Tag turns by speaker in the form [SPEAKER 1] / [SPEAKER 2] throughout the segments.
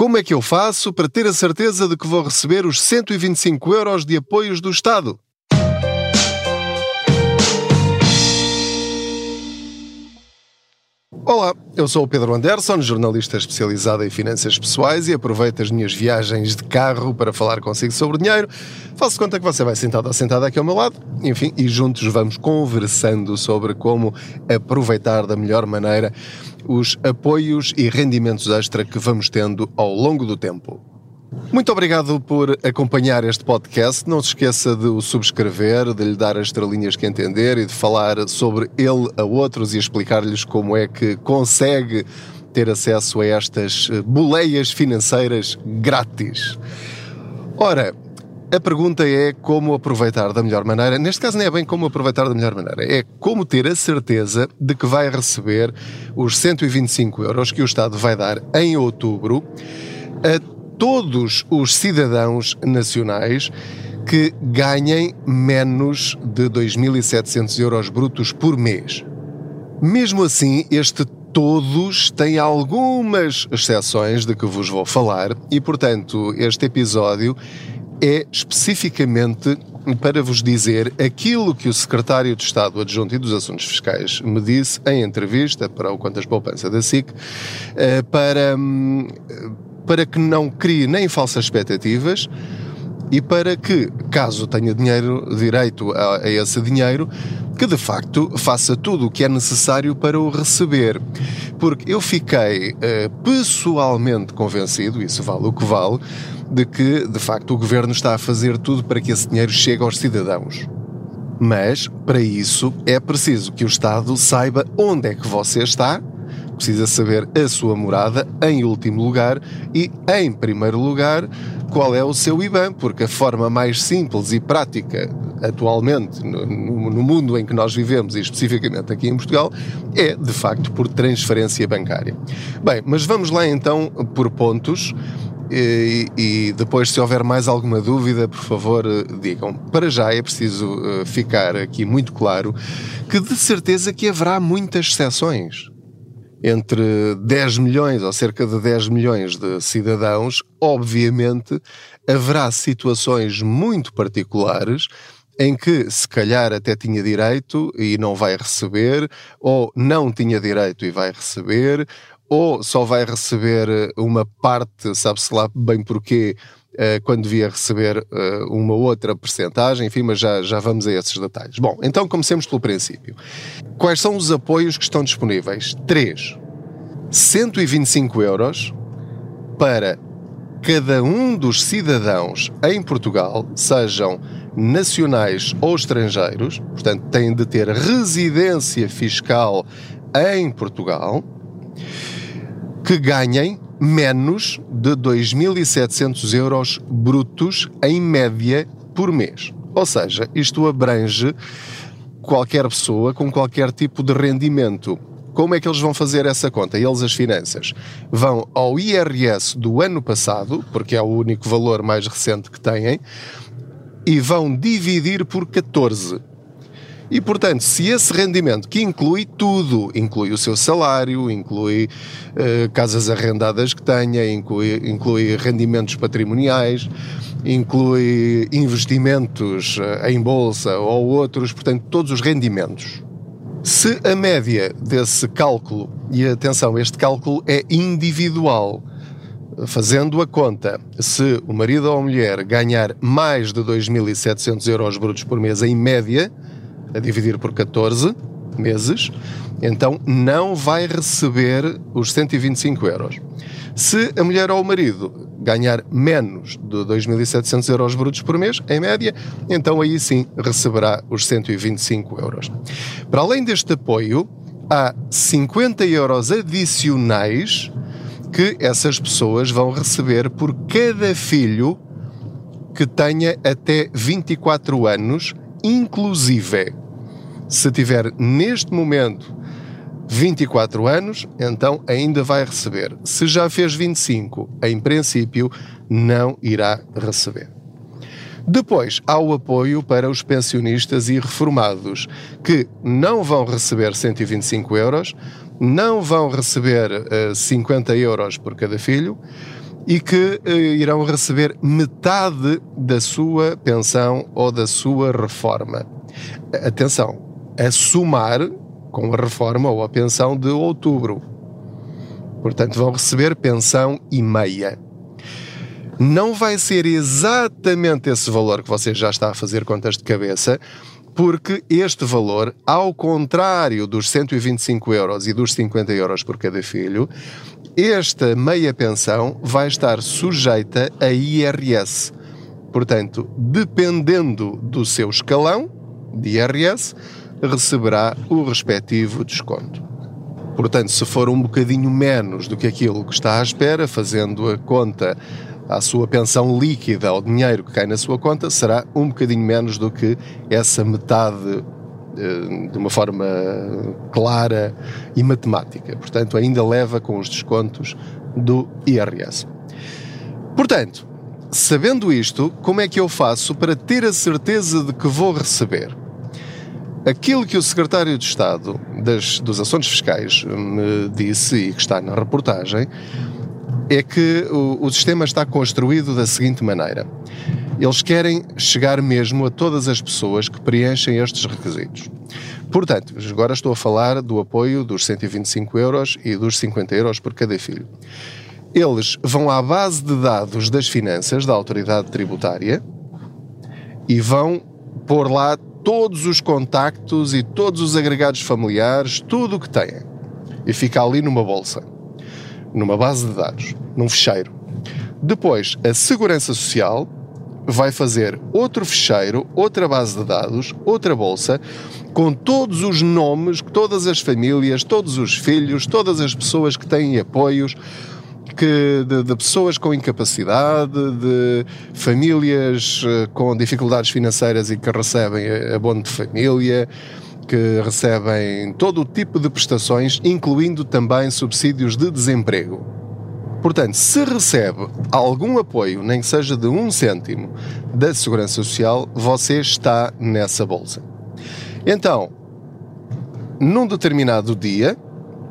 [SPEAKER 1] Como é que eu faço para ter a certeza de que vou receber os 125 euros de apoios do Estado? Olá, eu sou o Pedro Anderson, jornalista especializado em finanças pessoais e aproveito as minhas viagens de carro para falar consigo sobre dinheiro. Faço conta que você vai sentado ou sentada aqui ao meu lado, enfim, e juntos vamos conversando sobre como aproveitar da melhor maneira os apoios e rendimentos extra que vamos tendo ao longo do tempo. Muito obrigado por acompanhar este podcast. Não se esqueça de o subscrever, de lhe dar as estrelinhas que entender e de falar sobre ele a outros e explicar-lhes como é que consegue ter acesso a estas eh, boleias financeiras grátis. Ora, a pergunta é como aproveitar da melhor maneira. Neste caso, não é bem como aproveitar da melhor maneira, é como ter a certeza de que vai receber os 125 euros que o Estado vai dar em outubro a todos os cidadãos nacionais que ganhem menos de 2.700 euros brutos por mês. Mesmo assim, este todos tem algumas exceções de que vos vou falar e, portanto, este episódio é especificamente para vos dizer aquilo que o secretário de Estado Adjunto e dos Assuntos Fiscais me disse em entrevista para o Contas Poupança da SIC eh, para hum, para que não crie nem falsas expectativas e para que, caso tenha dinheiro, direito a, a, esse dinheiro, que de facto faça tudo o que é necessário para o receber. Porque eu fiquei uh, pessoalmente convencido, isso vale o que vale, de que de facto o governo está a fazer tudo para que esse dinheiro chegue aos cidadãos. Mas, para isso, é preciso que o Estado saiba onde é que você está precisa saber a sua morada em último lugar e, em primeiro lugar, qual é o seu IBAN, porque a forma mais simples e prática atualmente no, no, mundo em que nós vivemos e especificamente aqui em Portugal é de facto por transferência bancária. Bem, mas vamos lá então por pontos. E, e, depois, se houver mais alguma dúvida, por favor, digam. Para já é preciso uh, ficar aqui muito claro que de certeza que haverá muitas exceções entre 10 milhões ou cerca de 10 milhões de cidadãos, obviamente haverá situações muito particulares em que se calhar até tinha direito e não vai receber, ou não tinha direito e vai receber, ou só vai receber uma parte, sabe-se lá bem porquê, quando devia receber eh, uma outra percentagem, enfim, mas já, já vamos a esses detalhes. Bom, então comecemos pelo princípio. Quais são os apoios que estão disponíveis? Três. 125 euros para cada um dos cidadãos em Portugal, sejam nacionais ou estrangeiros, portanto, têm de ter residência fiscal em Portugal, que ganhem menos de 2.700 euros brutos em média por mês. Ou seja, isto abrange qualquer pessoa com qualquer tipo de rendimento. Como é que eles vão fazer essa conta? Eles, as finanças, vão ao IRS do ano passado, porque é o único valor mais recente que têm, e vão dividir por 14. E, portanto, se esse rendimento, que inclui tudo, inclui o seu salário, inclui uh, casas arrendadas que tenha, inclui, inclui rendimentos patrimoniais, inclui investimentos uh, em bolsa ou outros, portanto, todos os rendimentos. Se a média desse cálculo, e atenção, este cálculo é individual, fazendo a conta, se o marido ou a mulher ganhar mais de 2.700 euros brutos por mês em média, a dividir por 14 meses, então não vai receber os 125 euros. Se a mulher ou o marido ganhar menos de 2.700 euros brutos por mês, em média, então aí sim receberá os 125 euros. Para além deste apoio, há 50 euros adicionais que essas pessoas vão receber por cada filho que tenha até 24 anos, inclusive se tiver neste momento 24 anos, então ainda vai receber. Se já fez 25, em princípio, não irá receber. Depois há o apoio para os pensionistas e reformados, que não vão receber 125 euros, não vão receber uh, eh, 50 euros por cada filho e que eh, irão receber metade da sua pensão ou da sua reforma. Atenção, a somar com a reforma ou a pensão de outubro. Portanto, vão receber pensão e meia. Não vai ser exatamente esse valor que você já está a fazer contas de cabeça, porque este valor, ao contrário dos 125 euros e dos 50 euros por cada filho, esta meia pensão vai estar sujeita a IRS. Portanto, dependendo do seu escalão de IRS, receberá o respectivo desconto. Portanto, se for um bocadinho menos do que aquilo que está à espera, fazendo a conta à sua pensão líquida, ao dinheiro que cai na sua conta, será um bocadinho menos do que essa metade eh, de uma forma clara e matemática. Portanto, ainda leva com os descontos do IRS. Portanto, sabendo isto, como é que eu faço para ter a certeza de que vou receber? Aquilo que o secretário de Estado das, dos Assuntos Fiscais me disse e que está na reportagem é que o, o sistema está construído da seguinte maneira. Eles querem chegar mesmo a todas as pessoas que preenchem estes requisitos. Portanto, agora estou a falar do apoio dos 125 euros e dos 50 euros por cada filho. Eles vão à base de dados das finanças da autoridade tributária e vão pôr lá todos os contactos e todos os agregados familiares, tudo o que têm. E fica ali numa bolsa, numa base de dados, num fecheiro. Depois, a Segurança Social vai fazer outro fecheiro, outra base de dados, outra bolsa, com todos os nomes, todas as famílias, todos os filhos, todas as pessoas que têm apoios, que, de, de, pessoas com incapacidade, de famílias eh, com dificuldades financeiras e que recebem abono de família, que recebem todo o tipo de prestações, incluindo também subsídios de desemprego. Portanto, se recebe algum apoio, nem que seja de um cêntimo, da Segurança Social, você está nessa bolsa. Então, num determinado dia,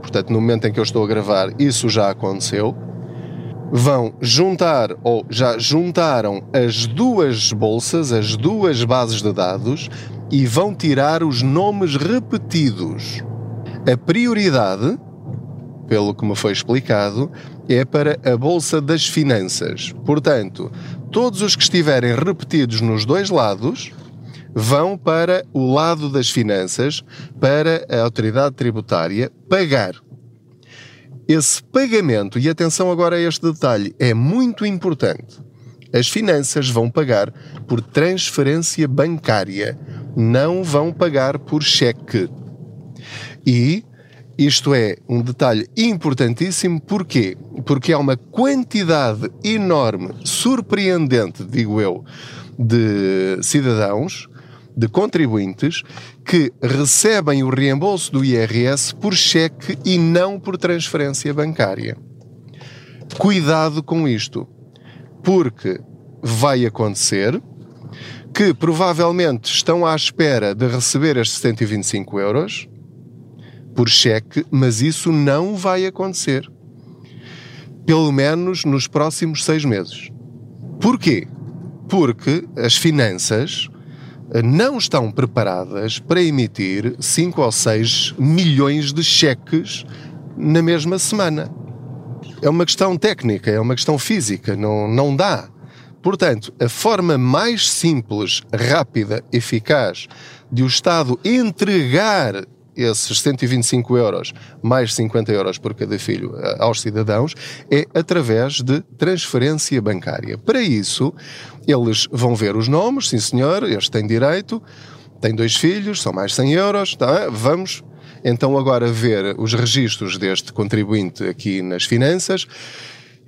[SPEAKER 1] portanto, no momento em que eu estou a gravar, isso já aconteceu, vão juntar ou já juntaram as duas bolsas, as duas bases de dados e vão tirar os nomes repetidos. A prioridade, pelo que me foi explicado, é para a Bolsa das Finanças. Portanto, todos os que estiverem repetidos nos dois lados vão para o lado das finanças, para a autoridade tributária pagar esse pagamento, e atenção agora a este detalhe, é muito importante. As finanças vão pagar por transferência bancária, não vão pagar por cheque. E isto é um detalhe importantíssimo, porquê? Porque há uma quantidade enorme, surpreendente, digo eu, de cidadãos de contribuintes que recebem o reembolso do IRS por cheque e não por transferência bancária. Cuidado com isto, porque vai acontecer que provavelmente estão à espera de receber estes 125 euros por cheque, mas isso não vai acontecer. Pelo menos nos próximos seis meses. Porquê? Porque as finanças não estão preparadas para emitir 5 ou 6 milhões de cheques na mesma semana. É uma questão técnica, é uma questão física, não, não dá. Portanto, a forma mais simples, rápida, eficaz de o Estado entregar esses 125 euros mais 50 euros por cada filho eh, aos cidadãos é através de transferência bancária. Para isso, eles vão ver os nomes, sim senhor, este tem direito, tem dois filhos, são mais 100 euros, tá? vamos então agora ver os registros deste contribuinte aqui nas finanças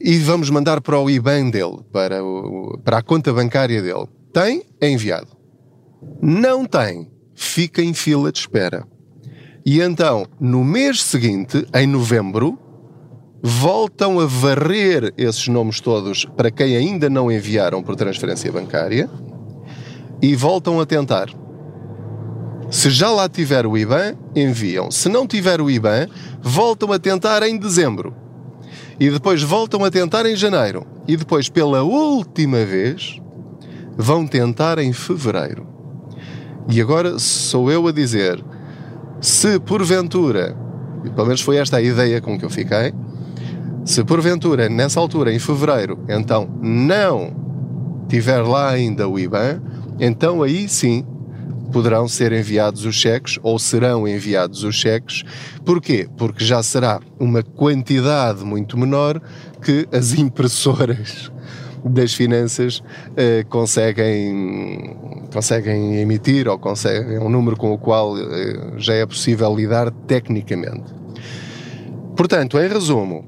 [SPEAKER 1] e vamos mandar para o IBAN dele, para, o, para a conta bancária dele. Tem? É enviado. Não tem? Fica em fila de espera. E então, no mês seguinte, em novembro, voltam a varrer esses nomes todos para quem ainda não enviaram por transferência bancária e voltam a tentar. Se já lá tiver o IBAN, enviam. Se não tiver o IBAN, voltam a tentar em dezembro. e depois voltam a tentar em janeiro e depois pela última vez vão tentar em fevereiro. E agora sou eu a dizer: se porventura, pelo menos foi esta a ideia com que eu fiquei, se porventura nessa altura, em fevereiro, então não tiver lá ainda o IBAN, então aí sim poderão ser enviados os cheques ou serão enviados os cheques. Porquê? Porque já será uma quantidade muito menor que as impressoras das finanças eh, conseguem, conseguem emitir ou conseguem um número com o qual eh, já é possível lidar tecnicamente. Portanto, em resumo,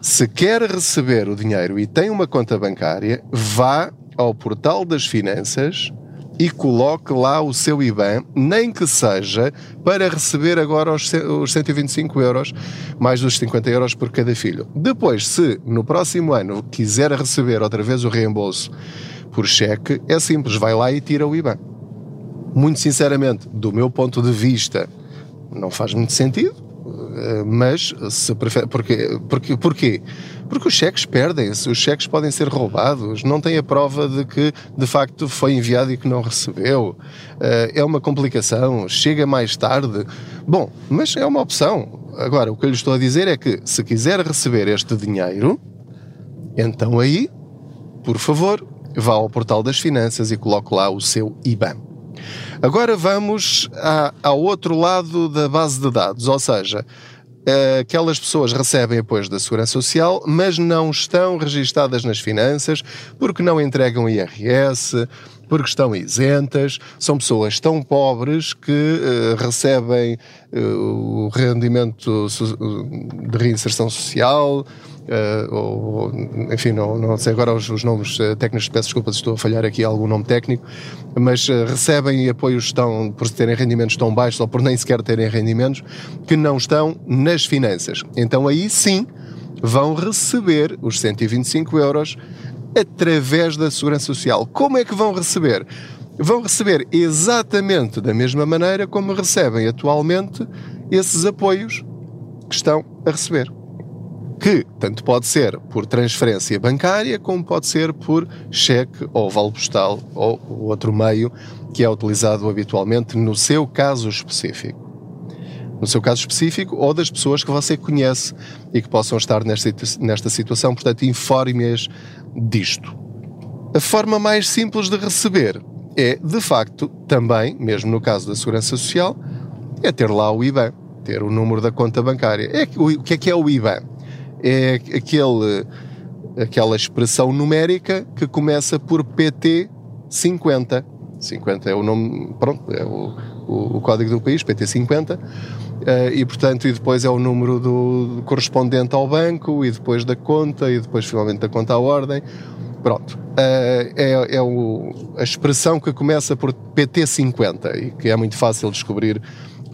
[SPEAKER 1] se quer receber o dinheiro e tem uma conta bancária, vá ao portal das finanças e coloque lá o seu IBAN, nem que seja para receber agora os 125 euros, mais os 50 euros por cada filho. Depois, se no próximo ano quiser receber outra vez o reembolso por cheque, é simples, vai lá e tira o IBAN. Muito sinceramente, do meu ponto de vista, não faz muito sentido, mas se prefere, porque, porque, porquê? Porque os cheques perdem-se, os cheques podem ser roubados, não tem a prova de que de facto foi enviado e que não recebeu. Eh, é uma complicação, chega mais tarde. Bom, mas é uma opção. Agora, o que eu lhe estou a dizer é que se quiser receber este dinheiro, então aí, por favor, vá ao portal das finanças e coloque lá o seu IBAN. Agora vamos a, ao outro lado da base de dados, ou seja, aquelas pessoas recebem apoios da Segurança Social, mas não estão registadas nas finanças porque não entregam IRS, porque estão isentas, são pessoas tão pobres que uh, recebem uh, o rendimento de reinserção social, uh, ou, enfim, não, não sei agora os, os nomes técnicos, peço desculpa se estou a falhar aqui algum nome técnico, mas recebem apoios tão, por terem rendimentos tão baixos ou por nem sequer terem rendimentos, que não estão nas finanças. Então aí sim vão receber os 125 euros através da Segurança Social. Como é que vão receber? Vão receber exatamente da mesma maneira como recebem atualmente esses apoios que estão a receber. Que tanto pode ser por transferência bancária, como pode ser por cheque ou vale postal ou outro meio que é utilizado habitualmente no seu caso específico no seu caso específico, ou das pessoas que você conhece e que possam estar nesta, nesta situação. Portanto, informe-as disto. A forma mais simples de receber é, de facto, também, mesmo no caso da Segurança Social, é ter lá o IBAN, ter o número da conta bancária. É, o, que é que é o IBAN? É aquele, aquela expressão numérica que começa por PT50. 50 é o nome, pronto, é o, o, código do país, PT50. Uh, e portanto, e depois é o número do, correspondente ao banco, e depois da conta, e depois finalmente da conta à ordem. Pronto. Uh, é, é o, a expressão que começa por PT50 e que é muito fácil descobrir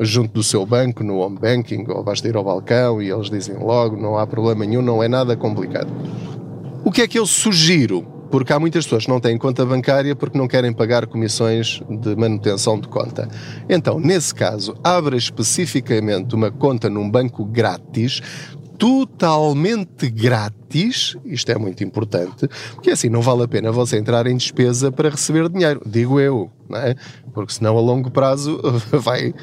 [SPEAKER 1] junto do seu banco, no home banking, ou basta ir ao balcão e eles dizem logo, não há problema nenhum, não é nada complicado. O que é que eu sugiro? Porque há muitas pessoas que não têm conta bancária porque não querem pagar comissões de manutenção de conta. Então, nesse caso, abra especificamente uma conta num banco grátis, totalmente grátis, isto é muito importante, porque assim não vale a pena você entrar em despesa para receber dinheiro, digo eu, não é? Porque senão a longo prazo vai,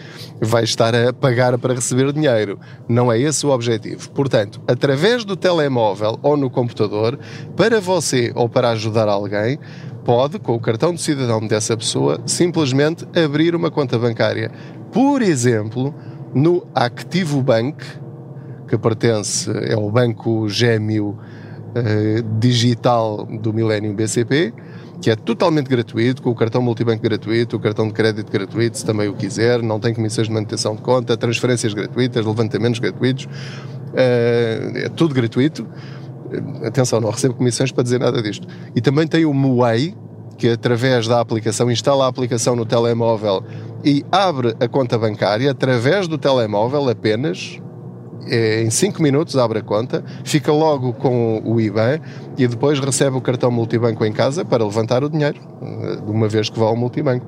[SPEAKER 1] vai estar a pagar para receber dinheiro. Não é esse o objetivo. Portanto, através do telemóvel ou no computador, para você ou para ajudar alguém, pode, com o cartão de cidadão dessa pessoa, simplesmente abrir uma conta bancária. Por exemplo, no Activo Bank, que pertence, é o banco gêmeo uh, digital do Millennium BCP, que é totalmente gratuito, com o cartão multibanco gratuito, o cartão de crédito gratuito, se também o quiser, não tem comissões de manutenção de conta, transferências gratuitas, levantamentos gratuitos, uh, é tudo gratuito. Atenção, não recebo comissões para dizer nada disto. E também tem o Muay, que através da aplicação, instala a aplicação no telemóvel e abre a conta bancária através do telemóvel apenas, em 5 minutos abre a conta, fica logo com o IBAN e depois recebe o cartão multibanco em casa para levantar o dinheiro, eh, de uma vez que vá ao multibanco.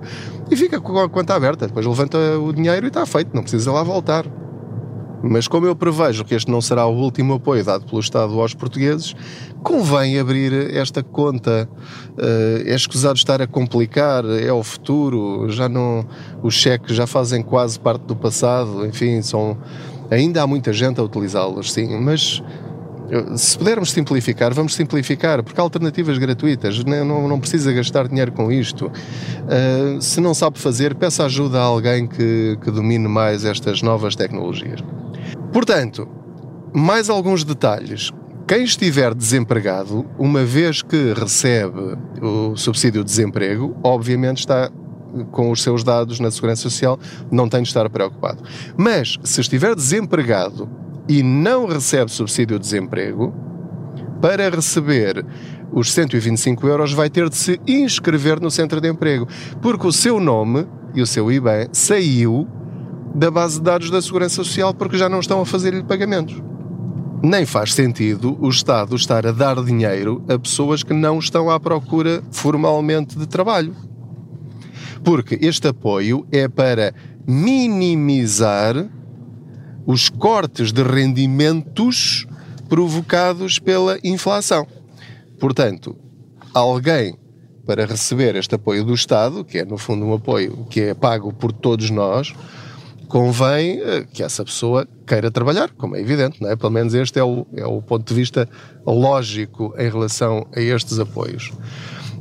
[SPEAKER 1] E fica com a conta aberta, depois levanta o dinheiro e está feito, não precisa lá voltar. Mas como eu prevejo que este não será o último apoio dado pelo Estado aos portugueses, convém abrir esta conta. Uh, é escusado estar a complicar, é o futuro, já não. Os cheques já fazem quase parte do passado, enfim, são. Ainda há muita gente a utilizá-los, sim, mas se pudermos simplificar, vamos simplificar, porque há alternativas gratuitas, né? não, não precisa gastar dinheiro com isto. Uh, se não sabe fazer, peça ajuda a alguém que, que domine mais estas novas tecnologias. Portanto, mais alguns detalhes. Quem estiver desempregado, uma vez que recebe o subsídio de desemprego, obviamente está com os seus dados na Segurança Social, não tem de estar preocupado. Mas se estiver desempregado e não recebe subsídio de desemprego, para receber os 125 euros vai ter de se inscrever no centro de emprego, porque o seu nome e o seu IBAN saiu da base de dados da Segurança Social porque já não estão a fazer-lhe pagamentos. Nem faz sentido o Estado estar a dar dinheiro a pessoas que não estão à procura formalmente de trabalho. Porque este apoio é para minimizar os cortes de rendimentos provocados pela inflação. Portanto, alguém para receber este apoio do Estado, que é no fundo um apoio que é pago por todos nós, convém eh, que essa pessoa queira trabalhar, como é evidente, não é? Pelo menos este é o, é o ponto de vista lógico em relação a estes apoios.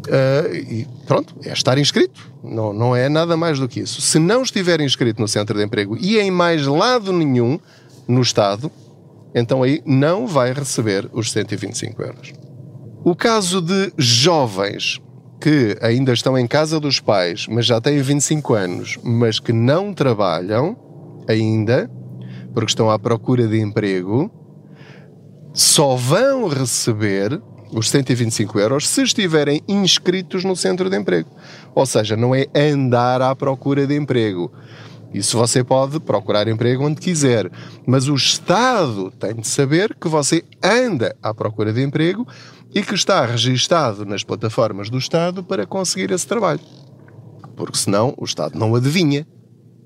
[SPEAKER 1] Uh, e pronto, é estar inscrito. Não, não é nada mais do que isso. Se não estiver inscrito no centro de emprego e em mais lado nenhum no Estado, então aí não vai receber os 125 euros. O caso de jovens que ainda estão em casa dos pais, mas já têm 25 anos, mas que não trabalham ainda, porque estão à procura de emprego, só vão receber os 125 euros se estiverem inscritos no centro de emprego. Ou seja, não é andar à procura de emprego. Isso você pode procurar emprego onde quiser, mas o Estado tem de saber que você anda à procura de emprego e que está registado nas plataformas do Estado para conseguir esse trabalho. Porque senão o Estado não adivinha.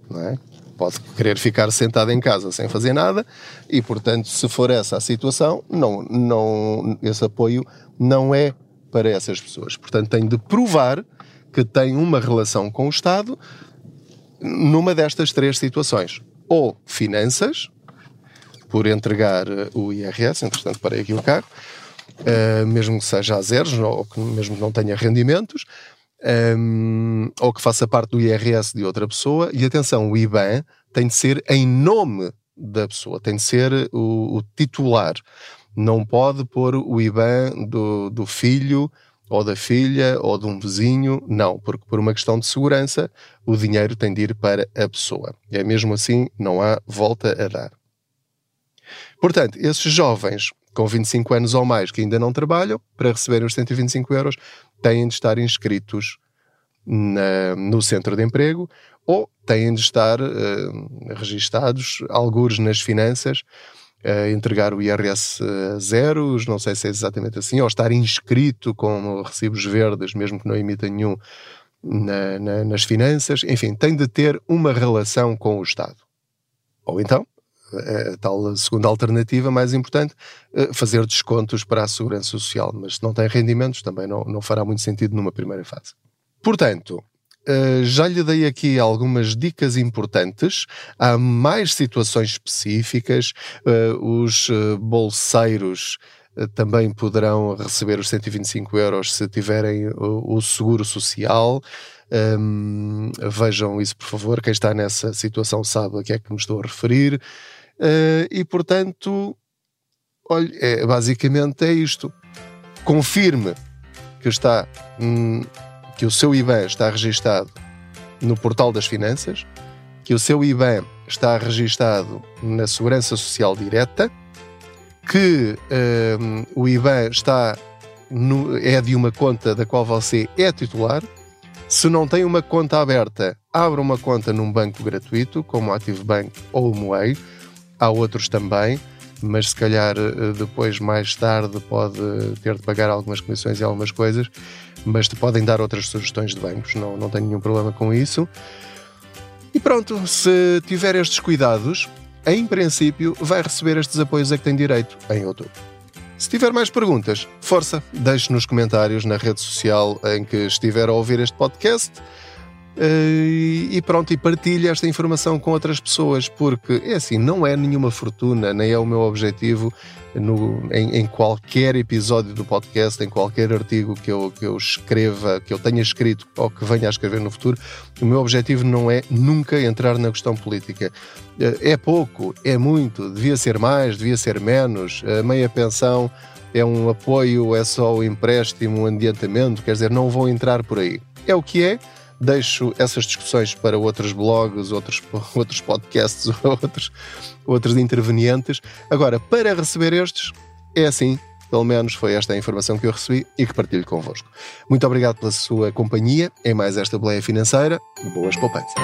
[SPEAKER 1] Não é? Pode querer ficar sentado em casa sem fazer nada e, portanto, se for essa a situação, não, não, esse apoio não é para essas pessoas. Portanto, tem de provar que tem uma relação com o Estado numa destas três situações. Ou finanças, por entregar eh, o IRS, entretanto parei aqui o carro, uh, mesmo que seja a zeros, ou que mesmo que não tenha rendimentos, um, ou que faça parte do IRS de outra pessoa. E atenção, o IBAN tem de ser em nome da pessoa, tem de ser o, o titular. Não pode pôr o IBAN do, do filho ou da filha ou de um vizinho, não, porque por uma questão de segurança o dinheiro tem de ir para a pessoa. E é mesmo assim, não há volta a dar. Portanto, esses jovens com 25 anos ou mais que ainda não trabalham, para receberem os 125 euros, têm de estar inscritos na, no centro de emprego ou têm de estar uh, registados, alguns nas finanças, uh, entregar o IRS a zeros, não sei se é exatamente assim, ou estar inscrito com recibos verdes, mesmo que não emita nenhum na, na, nas finanças, enfim, tem de ter uma relação com o Estado. Ou então, a tal segunda alternativa mais importante, eh, fazer descontos para a segurança social, mas se não tem rendimentos também não, não fará muito sentido numa primeira fase. Portanto, eh, já lhe dei aqui algumas dicas importantes. Há mais situações específicas. Eh, os bolseiros também poderão receber os 125 euros se tiverem o seguro social. Um, vejam isso, por favor. Quem está nessa situação sabe a que é que me estou a referir. Uh, e portanto, olha, é, basicamente é isto. Confirme que está hum, que o seu IBAN está registado no portal das finanças, que o seu IBAN está registado na Segurança Social Direta, que hum, o IBAN está no, é de uma conta da qual você é titular. Se não tem uma conta aberta, abra uma conta num banco gratuito, como o Active Bank ou o Moei há outros também, mas se calhar eh, depois, mais tarde, pode ter de pagar algumas comissões e algumas coisas, mas te podem dar outras sugestões de bancos, não, não tenho nenhum problema com isso. E pronto, se tiver estes cuidados, em princípio, vai receber estes apoios a que tem direito em outubro. Se tiver mais perguntas, força, deixe nos comentários na rede social em que estiver a ouvir este podcast e pronto, e partilhe esta informação com outras pessoas, porque é assim, não é nenhuma fortuna, nem é o meu objetivo no, em, em, qualquer episódio do podcast, em qualquer artigo que eu, que eu escreva, que eu tenha escrito ou que venha a escrever no futuro, o meu objetivo não é nunca entrar na questão política. Eh, é pouco, é muito, devia ser mais, devia ser menos, meia pensão é um apoio, é só o um empréstimo, um adiantamento, quer dizer, não vou entrar por aí. É o que é, deixo essas discussões para outros blogs, outros, outros podcasts, outros, outros intervenientes. Agora, para receber estes, é assim. Pelo menos foi esta a informação que eu recebi e que partilho convosco. Muito obrigado pela sua companhia em mais esta boleia financeira. Boas poupanças.